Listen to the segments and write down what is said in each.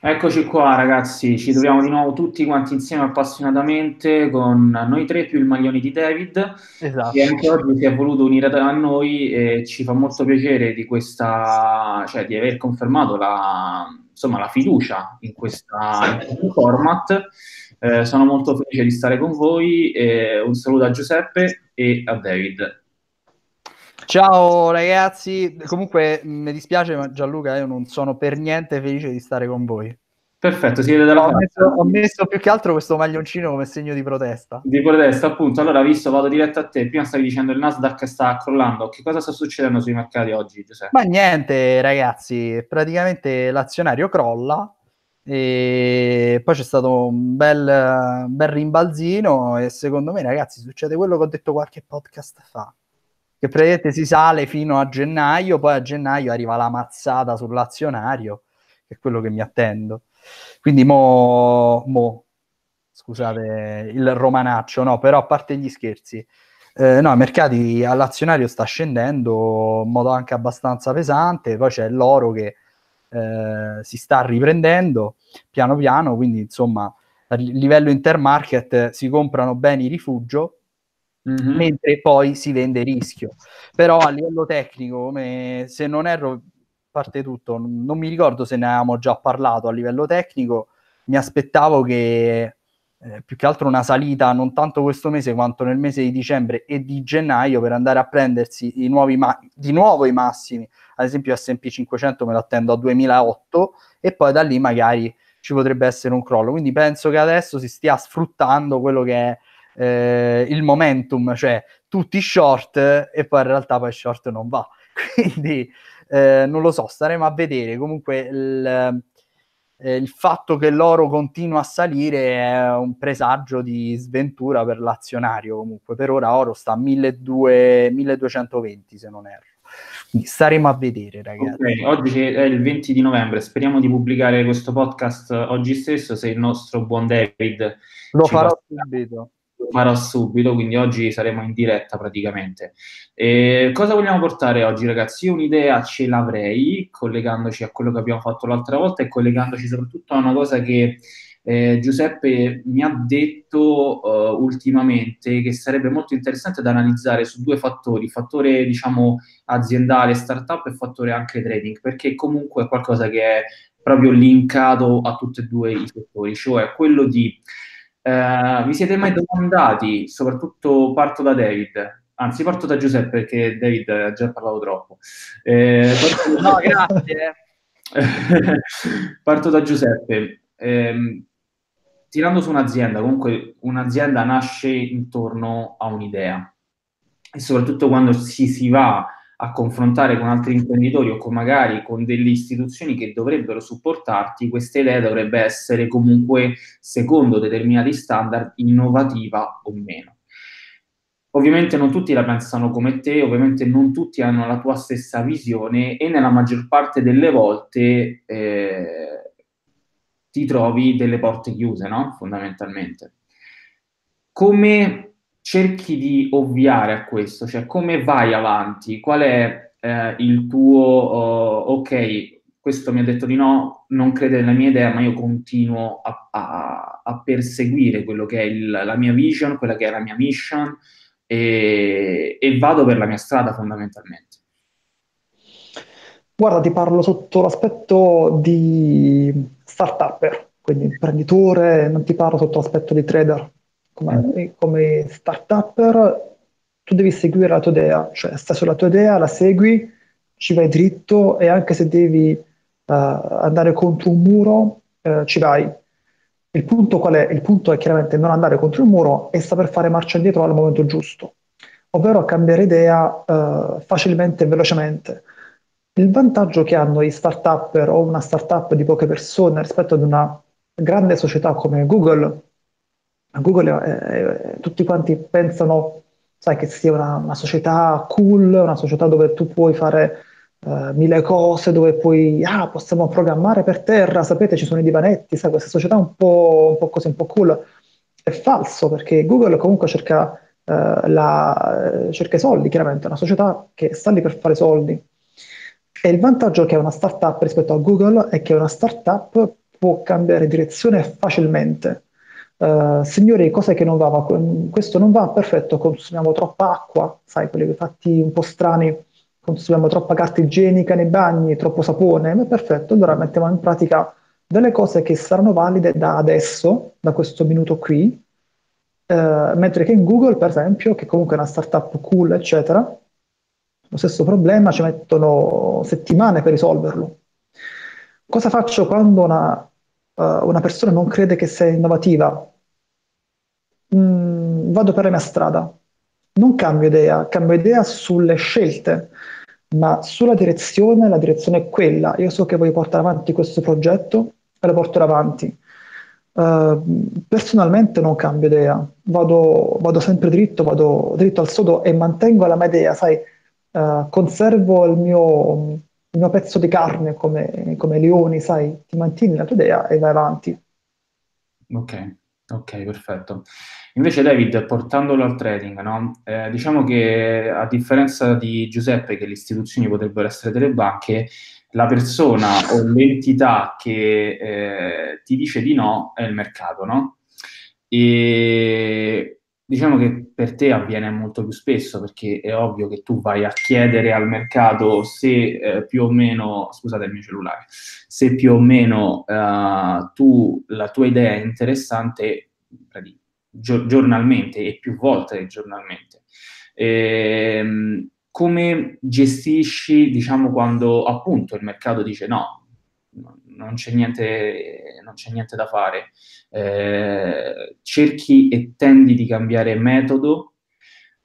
Eccoci qua ragazzi, ci troviamo di nuovo tutti quanti insieme appassionatamente con noi tre più il maglione di David esatto. che anche oggi si è voluto unire a noi e ci fa molto piacere di questa, cioè di aver confermato la, insomma, la fiducia in, questa, in questo format. Eh, sono molto felice di stare con voi. Eh, un saluto a Giuseppe e a David. Ciao ragazzi, comunque mi dispiace ma Gianluca io non sono per niente felice di stare con voi. Perfetto, si vede dalla ho messo, ho messo più che altro questo maglioncino come segno di protesta. Di protesta, appunto. Allora, visto, vado diretto a te. Prima stavi dicendo il Nasdaq sta crollando. Che cosa sta succedendo sui mercati oggi, Giuseppe? Ma niente, ragazzi, praticamente l'azionario crolla e poi c'è stato un bel, un bel rimbalzino e secondo me, ragazzi, succede quello che ho detto qualche podcast fa che praticamente si sale fino a gennaio, poi a gennaio arriva la mazzata sull'azionario, che è quello che mi attendo. Quindi mo, mo scusate il romanaccio, no, però a parte gli scherzi, eh, no, i mercati all'azionario sta scendendo in modo anche abbastanza pesante, poi c'è l'oro che eh, si sta riprendendo piano piano, quindi insomma a livello intermarket si comprano beni rifugio mm-hmm. mentre poi si vende rischio. Però a livello tecnico, come, se non erro, parte tutto, non mi ricordo se ne avevamo già parlato a livello tecnico, mi aspettavo che eh, più che altro una salita non tanto questo mese quanto nel mese di dicembre e di gennaio per andare a prendersi i nuovi ma- di nuovo i massimi, ad esempio S&P 500 me lo attendo a 2008 e poi da lì magari ci potrebbe essere un crollo, quindi penso che adesso si stia sfruttando quello che è eh, il momentum, cioè tutti short e poi in realtà poi short non va. Quindi eh, non lo so, staremo a vedere. Comunque il, eh, il, fatto che l'oro continua a salire è un presagio di sventura per l'azionario. Comunque per ora oro sta a 1200, 1220 se non erro. Quindi staremo a vedere, ragazzi. Okay, oggi è il 20 di novembre, speriamo di pubblicare questo podcast oggi stesso. Se il nostro buon David lo farò subito lo farò subito, quindi oggi saremo in diretta praticamente. E cosa vogliamo portare oggi, ragazzi? Io un'idea ce l'avrei, collegandoci a quello che abbiamo fatto l'altra volta e collegandoci soprattutto a una cosa che eh, Giuseppe mi ha detto uh, ultimamente che sarebbe molto interessante da analizzare su due fattori, fattore diciamo aziendale, startup e fattore anche trading, perché comunque è qualcosa che è proprio linkato a tutti e due i settori, cioè quello di eh, vi siete mai domandati, soprattutto parto da David, anzi parto da Giuseppe perché David ha già parlato troppo. Eh, parto... no, grazie. parto da Giuseppe. Eh, tirando su un'azienda, comunque un'azienda nasce intorno a un'idea e soprattutto quando si, si va a confrontare con altri imprenditori o con magari con delle istituzioni che dovrebbero supportarti, questa idea dovrebbe essere comunque, secondo determinati standard, innovativa o meno. Ovviamente non tutti la pensano come te, ovviamente non tutti hanno la tua stessa visione e nella maggior parte delle volte eh, ti trovi delle porte chiuse, no? Fondamentalmente. Come cerchi di ovviare a questo, cioè come vai avanti, qual è eh, il tuo, uh, ok, questo mi ha detto di no, non crede nella mia idea, ma io continuo a, a, a perseguire quello che è il, la mia vision, quella che è la mia mission e, e vado per la mia strada fondamentalmente. Guarda, ti parlo sotto l'aspetto di startup, quindi imprenditore, non ti parlo sotto l'aspetto di trader come, come start-upper tu devi seguire la tua idea, cioè stai sulla tua idea, la segui, ci vai dritto e anche se devi uh, andare contro un muro, uh, ci vai. Il punto qual è? Il punto è chiaramente non andare contro il muro e saper fare marcia indietro al momento giusto, ovvero cambiare idea uh, facilmente e velocemente. Il vantaggio che hanno i start-upper o una start-up di poche persone rispetto ad una grande società come Google, Google, eh, eh, tutti quanti pensano, sai, che sia una, una, società cool, una società dove tu puoi fare eh, mille cose, dove puoi, ah, possiamo programmare per terra, sapete, ci sono i divanetti, sai, questa società un po', un po' così, un po' cool. È falso, perché Google comunque cerca, eh, la, cerca i soldi, chiaramente, è una società che sta lì per fare soldi. E il vantaggio che ha una startup rispetto a Google è che una startup può cambiare direzione facilmente. Uh, signori, cos'è che non va? Questo non va, perfetto, consumiamo troppa acqua, sai, quelli fatti un po' strani, consumiamo troppa carta igienica nei bagni, troppo sapone, ma perfetto, allora mettiamo in pratica delle cose che saranno valide da adesso, da questo minuto qui, uh, mentre che in Google, per esempio, che comunque è una startup cool, eccetera, lo stesso problema ci mettono settimane per risolverlo. Cosa faccio quando una, uh, una persona non crede che sia innovativa? Mm, vado per la mia strada. Non cambio idea, cambio idea sulle scelte, ma sulla direzione, la direzione è quella. Io so che voglio portare avanti questo progetto e lo porterò avanti. Uh, personalmente non cambio idea, vado, vado sempre dritto, vado dritto al sodo e mantengo la mia idea, sai, uh, conservo il mio, il mio, pezzo di carne come, come leoni, sai, ti mantieni la tua idea e vai avanti. Ok, ok, perfetto. Invece David, portandolo al trading, no? eh, diciamo che a differenza di Giuseppe, che le istituzioni potrebbero essere delle banche, la persona o l'entità che eh, ti dice di no è il mercato, no? E Diciamo che per te avviene molto più spesso perché è ovvio che tu vai a chiedere al mercato se eh, più o meno, scusate il mio cellulare, se più o meno uh, tu, la tua idea è interessante gio- giornalmente e più volte giornalmente. Ehm, come gestisci, diciamo, quando appunto il mercato dice no, non c'è niente, non c'è niente da fare. Eh, cerchi e tendi di cambiare metodo,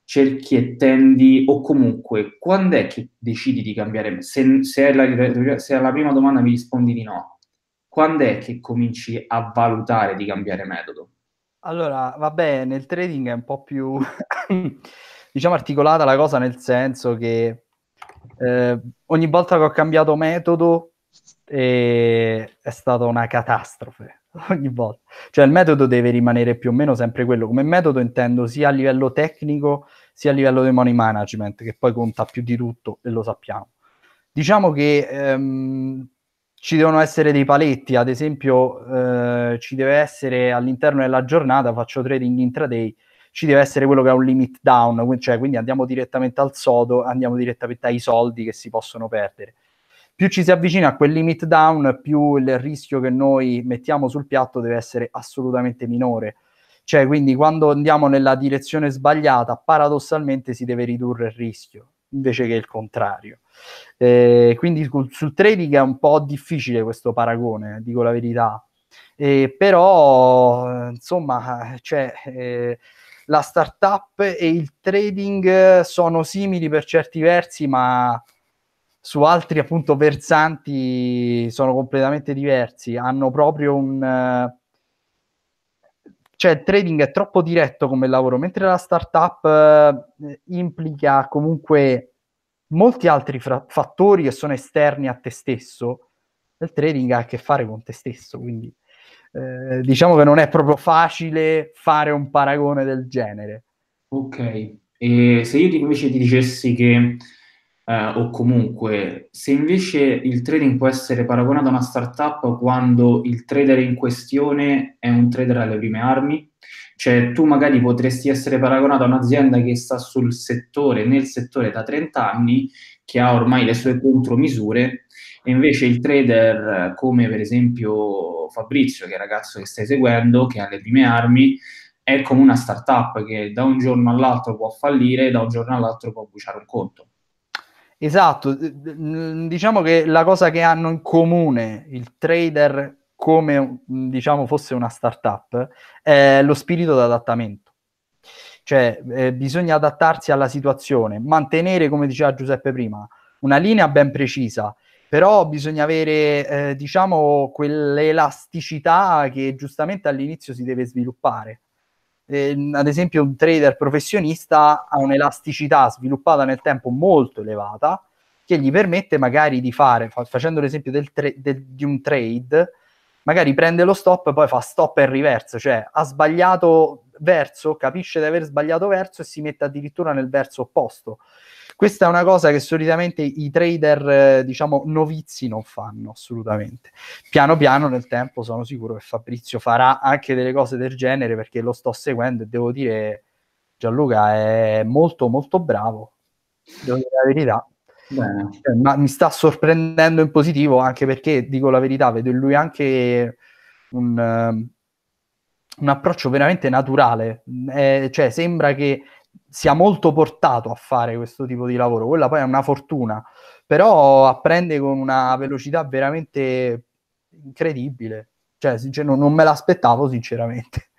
cerchi e tendi, o comunque, quando è che decidi di cambiare se, se, alla, se alla prima domanda mi rispondi di no, quando è che cominci a valutare di cambiare metodo? Allora, vabbè, nel trading è un po' più, diciamo, articolata la cosa nel senso che eh, ogni volta che ho cambiato metodo e è stata una catastrofe ogni volta. Cioè il metodo deve rimanere più o meno sempre quello. Come metodo intendo sia a livello tecnico sia a livello di money management, che poi conta più di tutto e lo sappiamo. Diciamo che ehm, ci devono essere dei paletti, ad esempio eh, ci deve essere all'interno della giornata, faccio trading intraday, ci deve essere quello che ha un limit down, cioè quindi andiamo direttamente al sodo, andiamo direttamente ai soldi che si possono perdere più ci si avvicina a quel limit down, più il rischio che noi mettiamo sul piatto deve essere assolutamente minore. Cioè, quindi quando andiamo nella direzione sbagliata, paradossalmente si deve ridurre il rischio, invece che il contrario. Eh, quindi sul trading è un po' difficile questo paragone, dico la verità. Eh, però, insomma, cioè, eh, la startup e il trading sono simili per certi versi, ma su altri appunto versanti sono completamente diversi, hanno proprio un... Uh, cioè il trading è troppo diretto come lavoro, mentre la startup uh, implica comunque molti altri fra- fattori che sono esterni a te stesso. Il trading ha a che fare con te stesso, quindi eh, diciamo che non è proprio facile fare un paragone del genere. Ok, e se io invece ti dicessi che eh, o comunque se invece il trading può essere paragonato a una startup quando il trader in questione è un trader alle prime armi, cioè tu magari potresti essere paragonato a un'azienda che sta sul settore, nel settore da 30 anni, che ha ormai le sue contromisure, e invece il trader come per esempio Fabrizio, che è il ragazzo che stai seguendo, che ha le prime armi, è come una startup che da un giorno all'altro può fallire, da un giorno all'altro può bruciare un conto. Esatto, diciamo che la cosa che hanno in comune il trader come diciamo fosse una startup è lo spirito d'adattamento. Cioè eh, bisogna adattarsi alla situazione, mantenere, come diceva Giuseppe prima, una linea ben precisa, però bisogna avere, eh, diciamo, quell'elasticità che giustamente all'inizio si deve sviluppare eh, ad esempio un trader professionista ha un'elasticità sviluppata nel tempo molto elevata che gli permette magari di fare, fa, facendo l'esempio del tra- del, di un trade, magari prende lo stop, poi fa stop e reverse, cioè ha sbagliato verso, capisce di aver sbagliato verso e si mette addirittura nel verso opposto. Questa è una cosa che solitamente i trader, eh, diciamo, novizi non fanno assolutamente. Piano piano nel tempo sono sicuro che Fabrizio farà anche delle cose del genere perché lo sto seguendo e devo dire Gianluca è molto molto bravo, devo dire la verità. Cioè, ma mi sta sorprendendo in positivo anche perché, dico la verità, vedo in lui anche un, um, un approccio veramente naturale, eh, cioè sembra che sia molto portato a fare questo tipo di lavoro, quella poi è una fortuna, però apprende con una velocità veramente incredibile, cioè sincer- non me l'aspettavo sinceramente.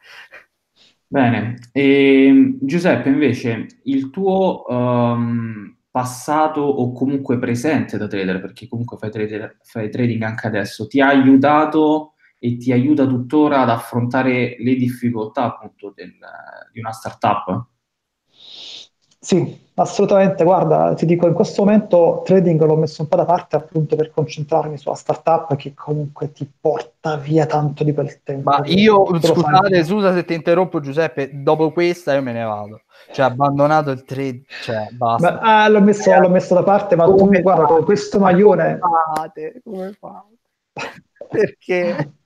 Bene, e, ehm, Giuseppe invece il tuo um, passato o comunque presente da trader, perché comunque fai, trader, fai trading anche adesso, ti ha aiutato e ti aiuta tuttora ad affrontare le difficoltà appunto del, di una startup? Sì, assolutamente. Guarda, ti dico, in questo momento trading l'ho messo un po' da parte appunto per concentrarmi sulla startup che comunque ti porta via tanto di quel tempo. Ma io, scusate, scusa se ti interrompo Giuseppe, dopo questa io me ne vado. Cioè, abbandonato il trade, cioè, basta. Ma, ah, l'ho, messo, l'ho messo da parte, ma tu, guarda, con questo maglione... Come fate? Come fate? Perché...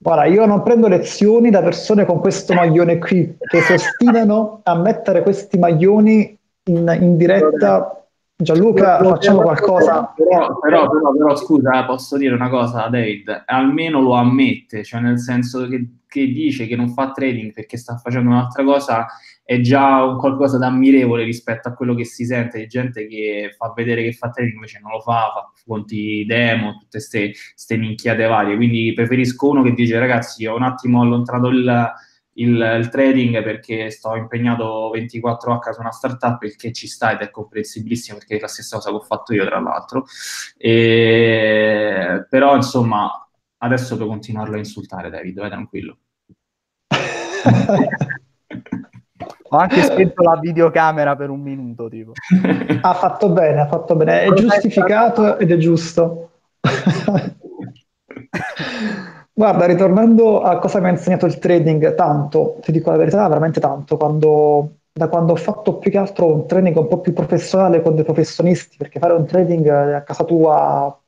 Guarda, io non prendo lezioni da persone con questo maglione qui che si ostinano a mettere questi maglioni in, in diretta. Gianluca, facciamo qualcosa. Però, però, però, però, scusa, posso dire una cosa, David, almeno lo ammette, cioè nel senso che, che dice che non fa trading perché sta facendo un'altra cosa è già un qualcosa d'ammirevole rispetto a quello che si sente di gente che fa vedere che fa trading invece non lo fa, fa conti demo, tutte queste minchiate varie. Quindi preferisco uno che dice ragazzi ho un attimo allontanato il, il, il trading perché sto impegnato 24H su una startup, il che ci sta ed è comprensibilissimo perché è la stessa cosa che ho fatto io tra l'altro. E, però insomma adesso puoi continuarlo a insultare David, vai tranquillo. Ho anche spento la videocamera per un minuto, tipo. ha fatto bene, ha fatto bene. È giustificato ed è giusto. Guarda, ritornando a cosa mi ha insegnato il trading, tanto, ti dico la verità, veramente tanto, quando, da quando ho fatto più che altro un training un po' più professionale con dei professionisti, perché fare un trading a casa tua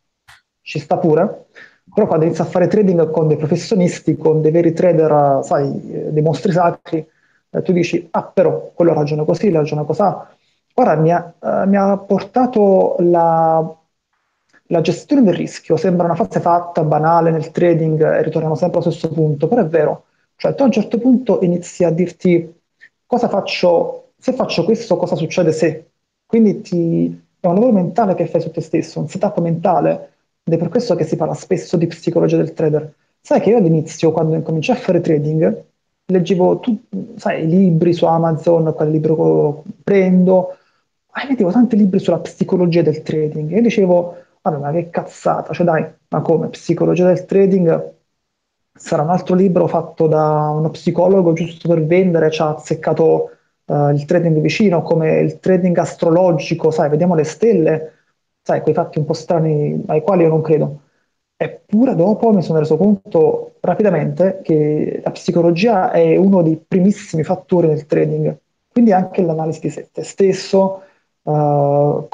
ci sta pure, però quando inizi a fare trading con dei professionisti, con dei veri trader, sai, dei mostri sacri, eh, tu dici, ah però quello ragiona così, ragiona così. Ora mi ha, eh, mi ha portato la, la, gestione del rischio, sembra una fase fatta, banale nel trading, e ritorniamo sempre allo stesso punto, però è vero. Cioè tu a un certo punto inizi a dirti cosa faccio, se faccio questo cosa succede se. Quindi ti, è un lavoro mentale che fai su te stesso, un setup mentale, ed è per questo che si parla spesso di psicologia del trader. Sai che io all'inizio, quando incominciai a fare trading, leggevo tu, sai, libri su Amazon, quale libro prendo, e leggevo tanti libri sulla psicologia del trading e dicevo, vabbè, ma che cazzata, cioè dai, ma come, psicologia del trading? Sarà un altro libro fatto da uno psicologo giusto per vendere, ci ha azzeccato uh, il trading vicino, come il trading astrologico, sai, vediamo le stelle, sai, quei fatti un po' strani ai quali io non credo. Eppure dopo mi sono reso conto rapidamente che la psicologia è uno dei primissimi fattori del trading, quindi anche l'analisi di te stesso, uh,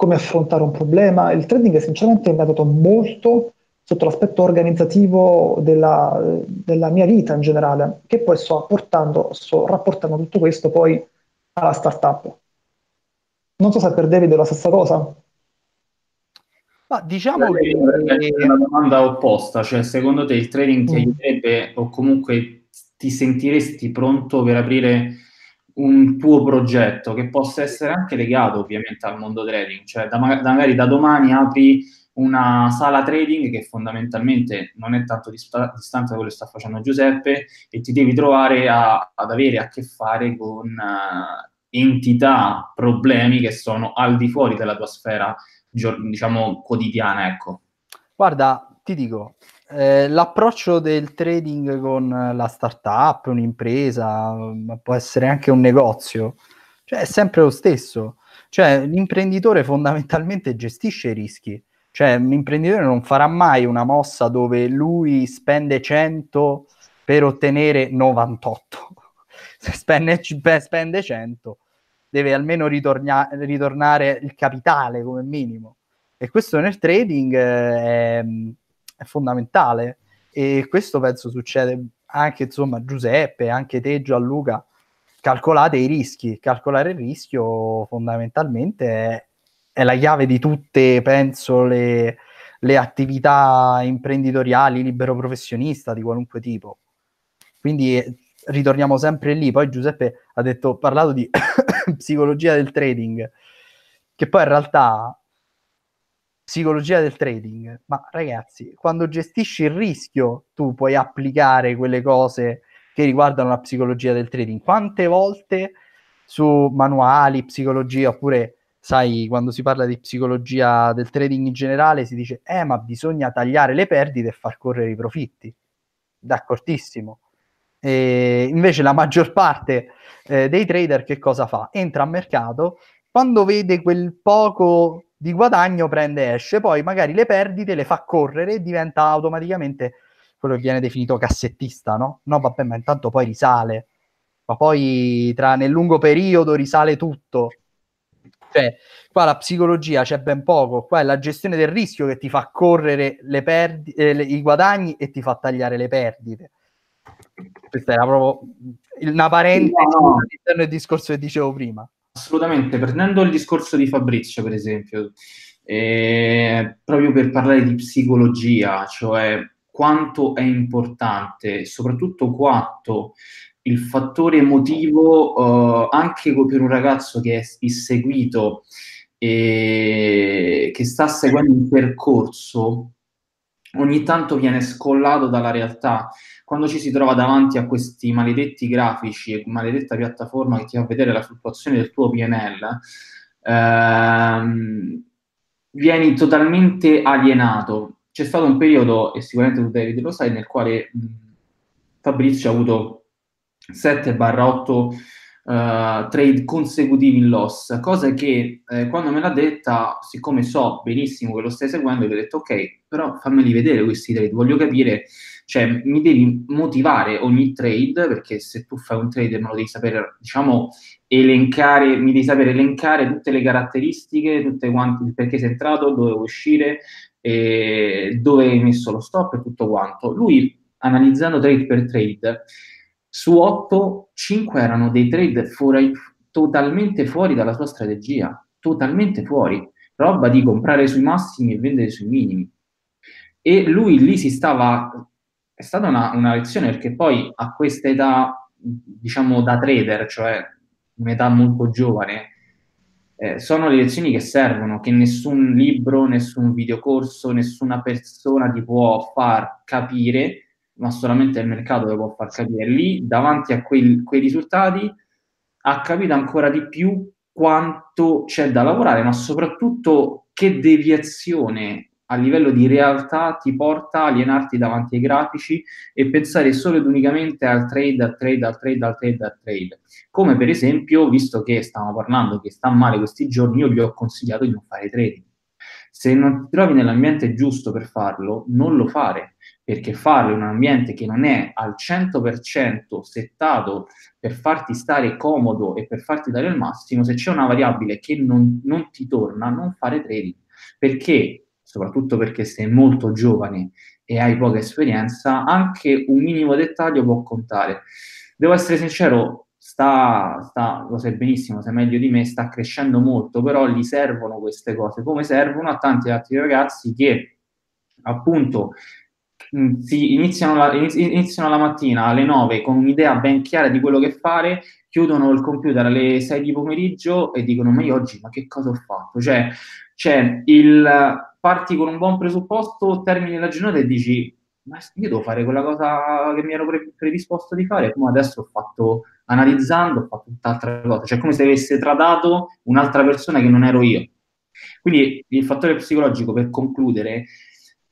come affrontare un problema. Il trading sinceramente mi ha dato molto sotto l'aspetto organizzativo della, della, mia vita in generale, che poi sto apportando, sto rapportando tutto questo poi alla startup. Non so se per David è la stessa cosa. Ma diciamo che... È una domanda opposta, cioè secondo te il trading ti mm. aiuterebbe o comunque ti sentiresti pronto per aprire un tuo progetto che possa essere anche legato ovviamente al mondo trading, cioè da, magari da domani apri una sala trading che fondamentalmente non è tanto dista- distante da quello che sta facendo Giuseppe e ti devi trovare a, ad avere a che fare con uh, entità, problemi che sono al di fuori della tua sfera diciamo, quotidiana, ecco. Guarda, ti dico, eh, l'approccio del trading con la startup, un'impresa, ma può essere anche un negozio, cioè è sempre lo stesso. Cioè, l'imprenditore fondamentalmente gestisce i rischi. Cioè, l'imprenditore non farà mai una mossa dove lui spende 100 per ottenere 98. Se spende, spende 100, deve almeno ritornia- ritornare il capitale come minimo. E questo nel trading è, è fondamentale. E questo penso succede anche insomma a Giuseppe, anche te Gianluca. Calcolate i rischi. Calcolare il rischio fondamentalmente è, è la chiave di tutte, penso, le, le attività imprenditoriali, libero professionista di qualunque tipo. Quindi ritorniamo sempre lì. Poi Giuseppe ha detto, parlato di psicologia del trading, che poi in realtà psicologia del trading, ma ragazzi, quando gestisci il rischio, tu puoi applicare quelle cose che riguardano la psicologia del trading. Quante volte su manuali, psicologia, oppure sai, quando si parla di psicologia del trading in generale, si dice, eh, ma bisogna tagliare le perdite e far correre i profitti. D'accordissimo. E invece la maggior parte eh, dei trader che cosa fa? Entra a mercato, quando vede quel poco di guadagno prende esce, poi magari le perdite le fa correre e diventa automaticamente quello che viene definito cassettista, no? No, vabbè, ma intanto poi risale, ma poi tra, nel lungo periodo risale tutto. Cioè, qua la psicologia c'è ben poco, qua è la gestione del rischio che ti fa correre le perdi- eh, le, i guadagni e ti fa tagliare le perdite. Questa era proprio una parentesi no, no. all'interno del discorso che dicevo prima. Assolutamente, prendendo il discorso di Fabrizio, per esempio, eh, proprio per parlare di psicologia, cioè quanto è importante, soprattutto quanto il fattore emotivo, eh, anche per un ragazzo che è inseguito e che sta seguendo un percorso, ogni tanto viene scollato dalla realtà quando ci si trova davanti a questi maledetti grafici e maledetta piattaforma che ti fa vedere la fluttuazione del tuo PNL, ehm, vieni totalmente alienato. C'è stato un periodo, e sicuramente tu David lo sai, nel quale Fabrizio ha avuto 7-8 uh, trade consecutivi in loss, cosa che eh, quando me l'ha detta, siccome so benissimo che lo stai seguendo, ho detto ok, però fammeli vedere questi trade, voglio capire, cioè mi devi motivare ogni trade, perché se tu fai un trade me lo devi sapere, diciamo, elencare, mi devi sapere elencare tutte le caratteristiche, tutte quanti, perché sei entrato, dove vuoi uscire, dove hai messo lo stop e tutto quanto. Lui, analizzando trade per trade, su 8, 5 erano dei trade fuori, totalmente fuori dalla sua strategia, totalmente fuori. Roba di comprare sui massimi e vendere sui minimi. E lui lì si stava... È stata una, una lezione perché poi a questa età, diciamo da trader, cioè un'età molto giovane, eh, sono le lezioni che servono, che nessun libro, nessun videocorso, nessuna persona ti può far capire ma solamente il mercato lo può far capire. Lì, davanti a quei, quei risultati, ha capito ancora di più quanto c'è da lavorare, ma soprattutto che deviazione a livello di realtà ti porta a alienarti davanti ai grafici e pensare solo ed unicamente al trade, al trade, al trade, al trade, al trade. Come per esempio, visto che stavamo parlando che sta male questi giorni, io gli ho consigliato di non fare trading. Se non ti trovi nell'ambiente giusto per farlo, non lo fare perché farlo in un ambiente che non è al 100% settato per farti stare comodo e per farti dare il massimo, se c'è una variabile che non, non ti torna, non fare trading, perché, soprattutto perché sei molto giovane e hai poca esperienza, anche un minimo dettaglio può contare. Devo essere sincero, sta, sta, lo sai benissimo, sei meglio di me, sta crescendo molto, però gli servono queste cose, come servono a tanti altri ragazzi che appunto Mm, iniziano la, iniziano la mattina alle 9 con un'idea ben chiara di quello che fare, chiudono il computer alle 6 di pomeriggio e dicono ma io oggi ma che cosa ho fatto? Cioè c'è il parti con un buon presupposto, termini la giornata e dici ma io devo fare quella cosa che mi ero pre- predisposto di fare, come adesso ho fatto analizzando, ho fatto tutt'altra cosa, cioè come se avesse tradato un'altra persona che non ero io. Quindi il fattore psicologico, per concludere,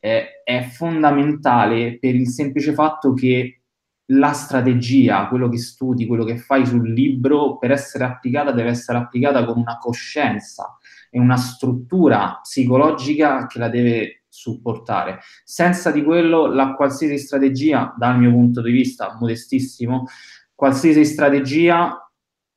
eh, è fondamentale per il semplice fatto che la strategia, quello che studi, quello che fai sul libro, per essere applicata deve essere applicata con una coscienza e una struttura psicologica che la deve supportare. Senza di quello, la qualsiasi strategia, dal mio punto di vista modestissimo, qualsiasi strategia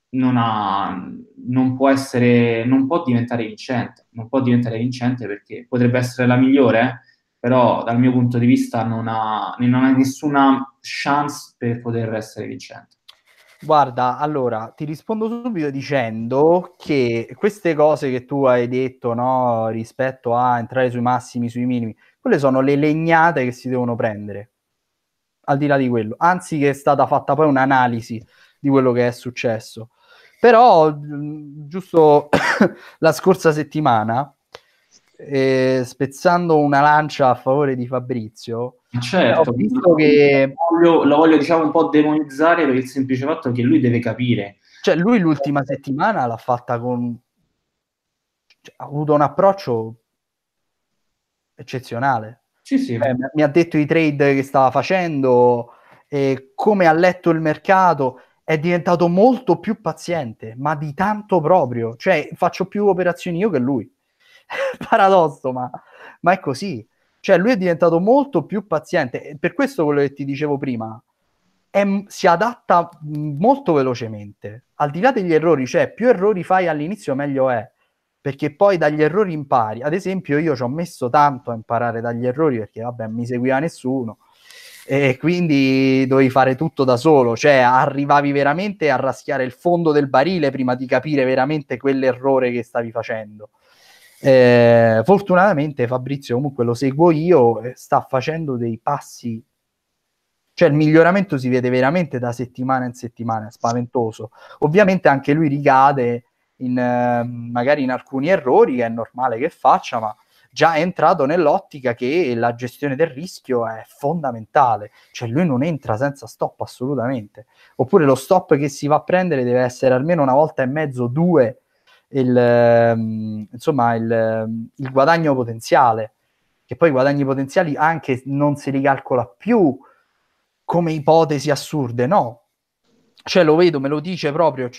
non, ha, non può essere, non può diventare vincente, non può diventare vincente perché potrebbe essere la migliore, però dal mio punto di vista non ha, non ha nessuna chance per poter essere vincente. Guarda, allora ti rispondo subito dicendo che queste cose che tu hai detto, no, rispetto a entrare sui massimi, sui minimi, quelle sono le legnate che si devono prendere. Al di là di quello, anzi che è stata fatta poi un'analisi di quello che è successo. Però giusto la scorsa settimana eh, spezzando una lancia a favore di Fabrizio, certo, ho visto che... Voglio, lo voglio diciamo un po' demonizzare per il semplice fatto che lui deve capire. Cioè lui l'ultima settimana l'ha fatta con... Cioè, ha avuto un approccio eccezionale. Sì, sì. Eh, mi ha detto i trade che stava facendo, e come ha letto il mercato, è diventato molto più paziente, ma di tanto proprio. Cioè, faccio più operazioni io che lui. paradosso, ma, ma è così. Cioè, lui è diventato molto più paziente. Per questo quello che ti dicevo prima, è, si adatta molto velocemente. Al di là degli errori, cioè, più errori fai all'inizio, meglio è. Perché poi dagli errori impari. Ad esempio, io ci ho messo tanto a imparare dagli errori perché, vabbè, mi seguiva nessuno e quindi dovevi fare tutto da solo, cioè arrivavi veramente a raschiare il fondo del barile prima di capire veramente quell'errore che stavi facendo. Eh, fortunatamente Fabrizio comunque lo seguo io, sta facendo dei passi, cioè il miglioramento si vede veramente da settimana in settimana, è spaventoso. Ovviamente anche lui ricade in, eh, magari in alcuni errori che è normale che faccia, ma già è entrato nell'ottica che la gestione del rischio è fondamentale, cioè lui non entra senza stop assolutamente, oppure lo stop che si va a prendere deve essere almeno una volta e mezzo, due il, ehm, insomma, il, ehm, il guadagno potenziale, che poi i guadagni potenziali anche non si ricalcola più come ipotesi assurde, no. Cioè lo vedo, me lo dice proprio,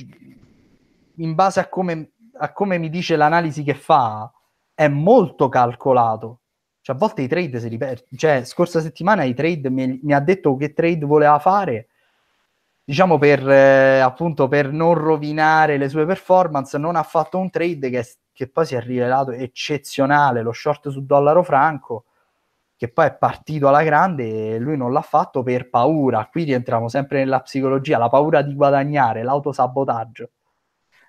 in base a come, a come mi dice l'analisi che fa, è molto calcolato. Cioè, a volte i trade si ripetono. Cioè, scorsa settimana i trade mi, mi ha detto che trade voleva fare diciamo per eh, appunto per non rovinare le sue performance, non ha fatto un trade che, che, poi si è rivelato eccezionale, lo short su dollaro franco, che poi è partito alla grande e lui non l'ha fatto per paura. Qui rientriamo sempre nella psicologia, la paura di guadagnare, l'autosabotaggio.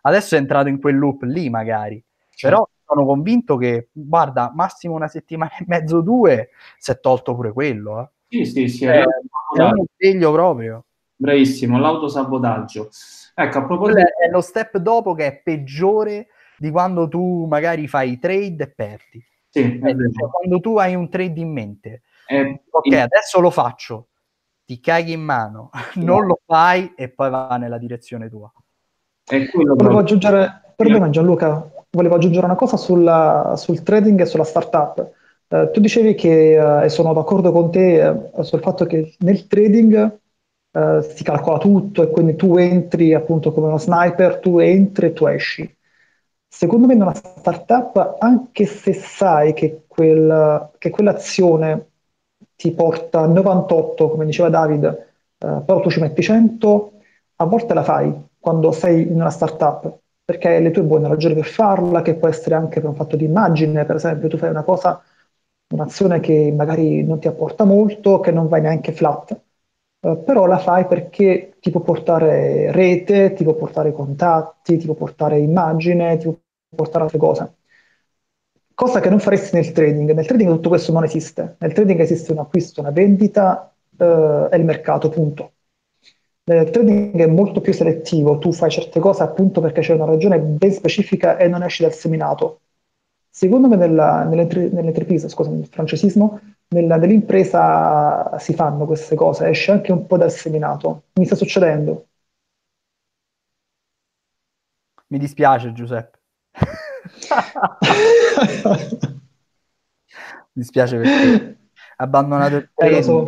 Adesso è entrato in quel loop lì magari, certo. però sono convinto che, guarda, massimo una settimana e mezzo, due, si è tolto pure quello. Eh. Sì, sì, sì. È, è un sveglio proprio. Bravissimo, l'autosabotaggio. Ecco, a proposito... È lo step dopo che è peggiore di quando tu magari fai trade e perdi. Sì, eh, cioè, quando tu hai un trade in mente. Eh, ok, in... adesso lo faccio. Ti caghi in mano, non lo fai e poi va nella direzione tua. volevo aggiungere, perdona Gianluca, volevo aggiungere una cosa sulla, sul trading e sulla startup. Uh, tu dicevi che, uh, e sono d'accordo con te, uh, sul fatto che nel trading eh, si calcola tutto e quindi tu entri appunto come uno sniper, tu entri e tu esci. Secondo me in una startup, anche se sai che, quel, che quell'azione ti porta a 98, come diceva David, eh, però tu ci metti 100, a volte la fai quando sei in una startup, perché hai le tue buone ragioni per farla, che può essere anche per un fatto di immagine, per esempio tu fai una cosa, un'azione che magari non ti apporta molto, che non vai neanche flat, eh, però la fai perché ti può portare rete, ti può portare contatti, ti può portare immagine, ti può portare altre cose. Cosa che non faresti nel trading. Nel trading tutto questo non esiste. Nel trading esiste un acquisto, una vendita eh, e il mercato, punto. Nel trading è molto più selettivo, tu fai certe cose appunto perché c'è una ragione ben specifica e non esci dal seminato. Secondo me nella, nell'entreprise, scusa, nel francesismo, nella, nell'impresa si fanno queste cose, esce anche un po' dal seminato. Mi sta succedendo. Mi dispiace Giuseppe. Mi dispiace perché ha abbandonato il trading, eh, so.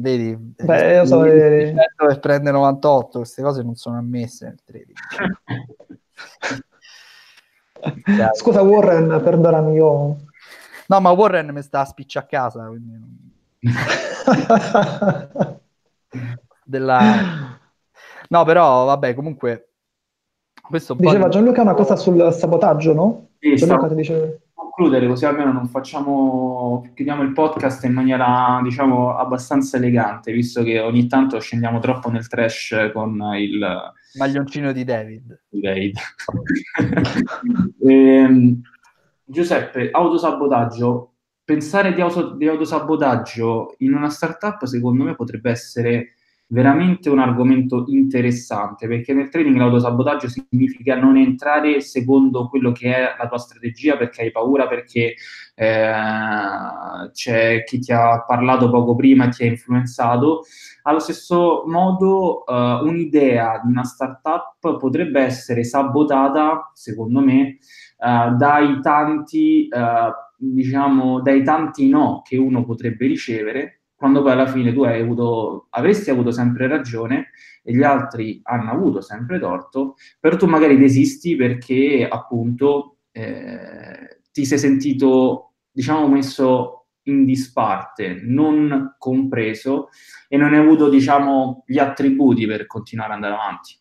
vedi? Beh, io so, per prendere 98, queste cose non sono ammesse nel trading. Scusa Warren, perdonami, io No, ma Warren mi sta a spiccia a casa. Quindi... Della... No, però vabbè, comunque Questo Diceva Gianluca una cosa sul sabotaggio, no? Sì, Gianluca ti dice... concludere così almeno non facciamo chiudiamo il podcast in maniera diciamo abbastanza elegante visto che ogni tanto scendiamo troppo nel trash con il maglioncino di David. il Raid. Ehm, Giuseppe, autosabotaggio pensare di, auto- di autosabotaggio in una startup secondo me potrebbe essere veramente un argomento interessante perché nel trading l'autosabotaggio significa non entrare secondo quello che è la tua strategia perché hai paura, perché eh, c'è chi ti ha parlato poco prima e ti ha influenzato. Allo stesso modo, eh, un'idea di una startup potrebbe essere sabotata, secondo me, eh, dai tanti, eh, diciamo, dai tanti no che uno potrebbe ricevere quando poi alla fine tu avuto, avresti avuto sempre ragione e gli altri hanno avuto sempre torto, però tu magari desisti perché appunto eh, ti sei sentito, diciamo, messo in disparte, non compreso e non hai avuto, diciamo, gli attributi per continuare ad andare avanti.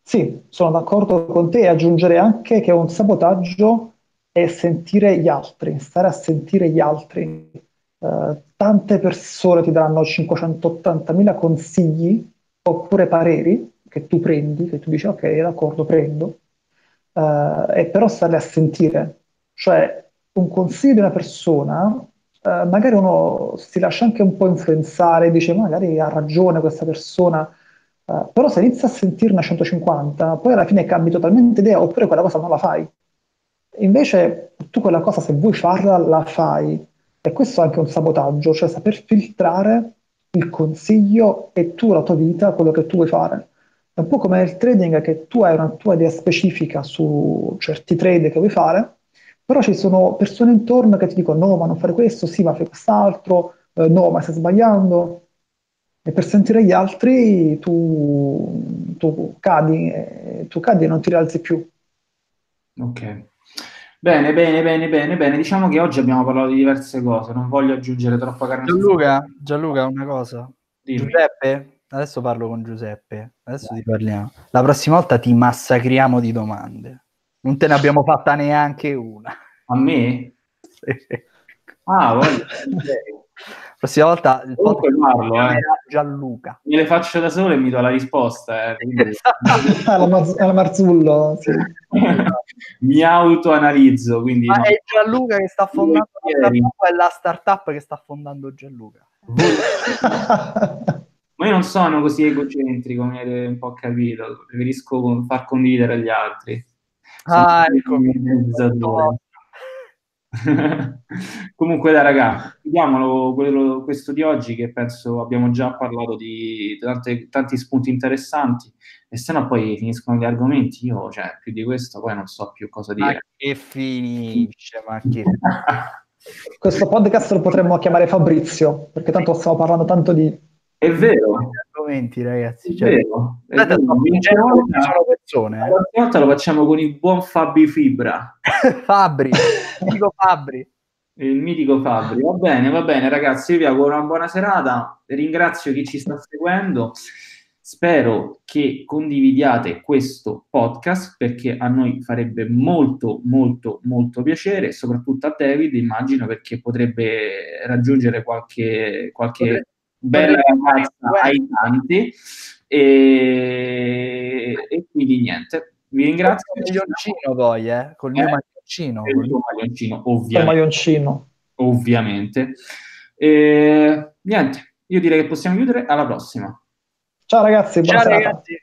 Sì, sono d'accordo con te e aggiungere anche che un sabotaggio è sentire gli altri, stare a sentire gli altri. Eh, tante persone ti daranno 580.000 consigli oppure pareri che tu prendi, che tu dici ok, d'accordo, prendo, eh, e però starli a sentire. Cioè, un consiglio di una persona, eh, magari uno si lascia anche un po' influenzare, dice magari ha ragione questa persona, eh, però se inizia a sentirne 150, poi alla fine cambi totalmente idea, oppure quella cosa non la fai. Invece tu quella cosa, se vuoi farla, la fai. E questo è anche un sabotaggio, cioè saper filtrare il consiglio e tu la tua vita, quello che tu vuoi fare. È un po' come il trading che tu hai una tua idea specifica su certi trade che vuoi fare, però ci sono persone intorno che ti dicono no, ma non fare questo, sì, ma fai quest'altro, eh, no, ma stai sbagliando. E per sentire gli altri tu, tu cadi, eh, tu cadi e non ti rialzi più. Ok. Bene, bene, bene, bene, bene. Diciamo che oggi abbiamo parlato di diverse cose, non voglio aggiungere troppa carne. Gianluca, Gianluca, una cosa. Dimmi. Giuseppe, adesso parlo con Giuseppe, adesso ti parliamo. La prossima volta ti massacriamo di domande. Non te ne abbiamo fatta neanche una. A me? Ah, voglio. La prossima volta il Comunque podcast parlo, eh. Gianluca. Me le faccio da solo e mi do la risposta. eh, quindi Alla, Marz- alla Marzullo, sì. mi autoanalizzo, quindi Ma no. è Gianluca che sta affondando la startup è la startup che sta affondando Gianluca? Ma io non sono così egocentrico, come avete un po' capito. Preferisco far condividere agli altri. Ah, organizzatore. Comunque, dai, raga, chiudiamolo quello- questo di oggi che penso abbiamo già parlato di tante- tanti spunti interessanti e se no poi finiscono gli argomenti. Io, cioè, più di questo poi non so più cosa Ma dire. che finisce, ma che... Questo podcast lo potremmo chiamare Fabrizio, perché tanto stiamo parlando tanto di... È vero, argomenti, ragazzi. Cioè, vero. ci sono persone, la prossima volta lo facciamo con il buon Fabi Fibra. eh. Fabri, dico Fabri. Il mitico Fabri. Va bene, va bene, ragazzi. Io vi auguro una buona serata. Ringrazio chi ci sta seguendo. Spero che condividiate questo podcast perché a noi farebbe molto, molto, molto piacere, soprattutto a David, immagino, perché potrebbe raggiungere qualche, qualche bella ragazza ai tanti. E, e quindi niente. Vi ringrazio. Col maglioncino poi, eh? Col mio Eh, maglioncino. Il col- tuo maglioncino, il ovviamente maglioncino. ovviamente. E, niente, io direi che possiamo chiudere. Alla prossima. Ciao ragazzi, buona Ciao serata. ragazzi.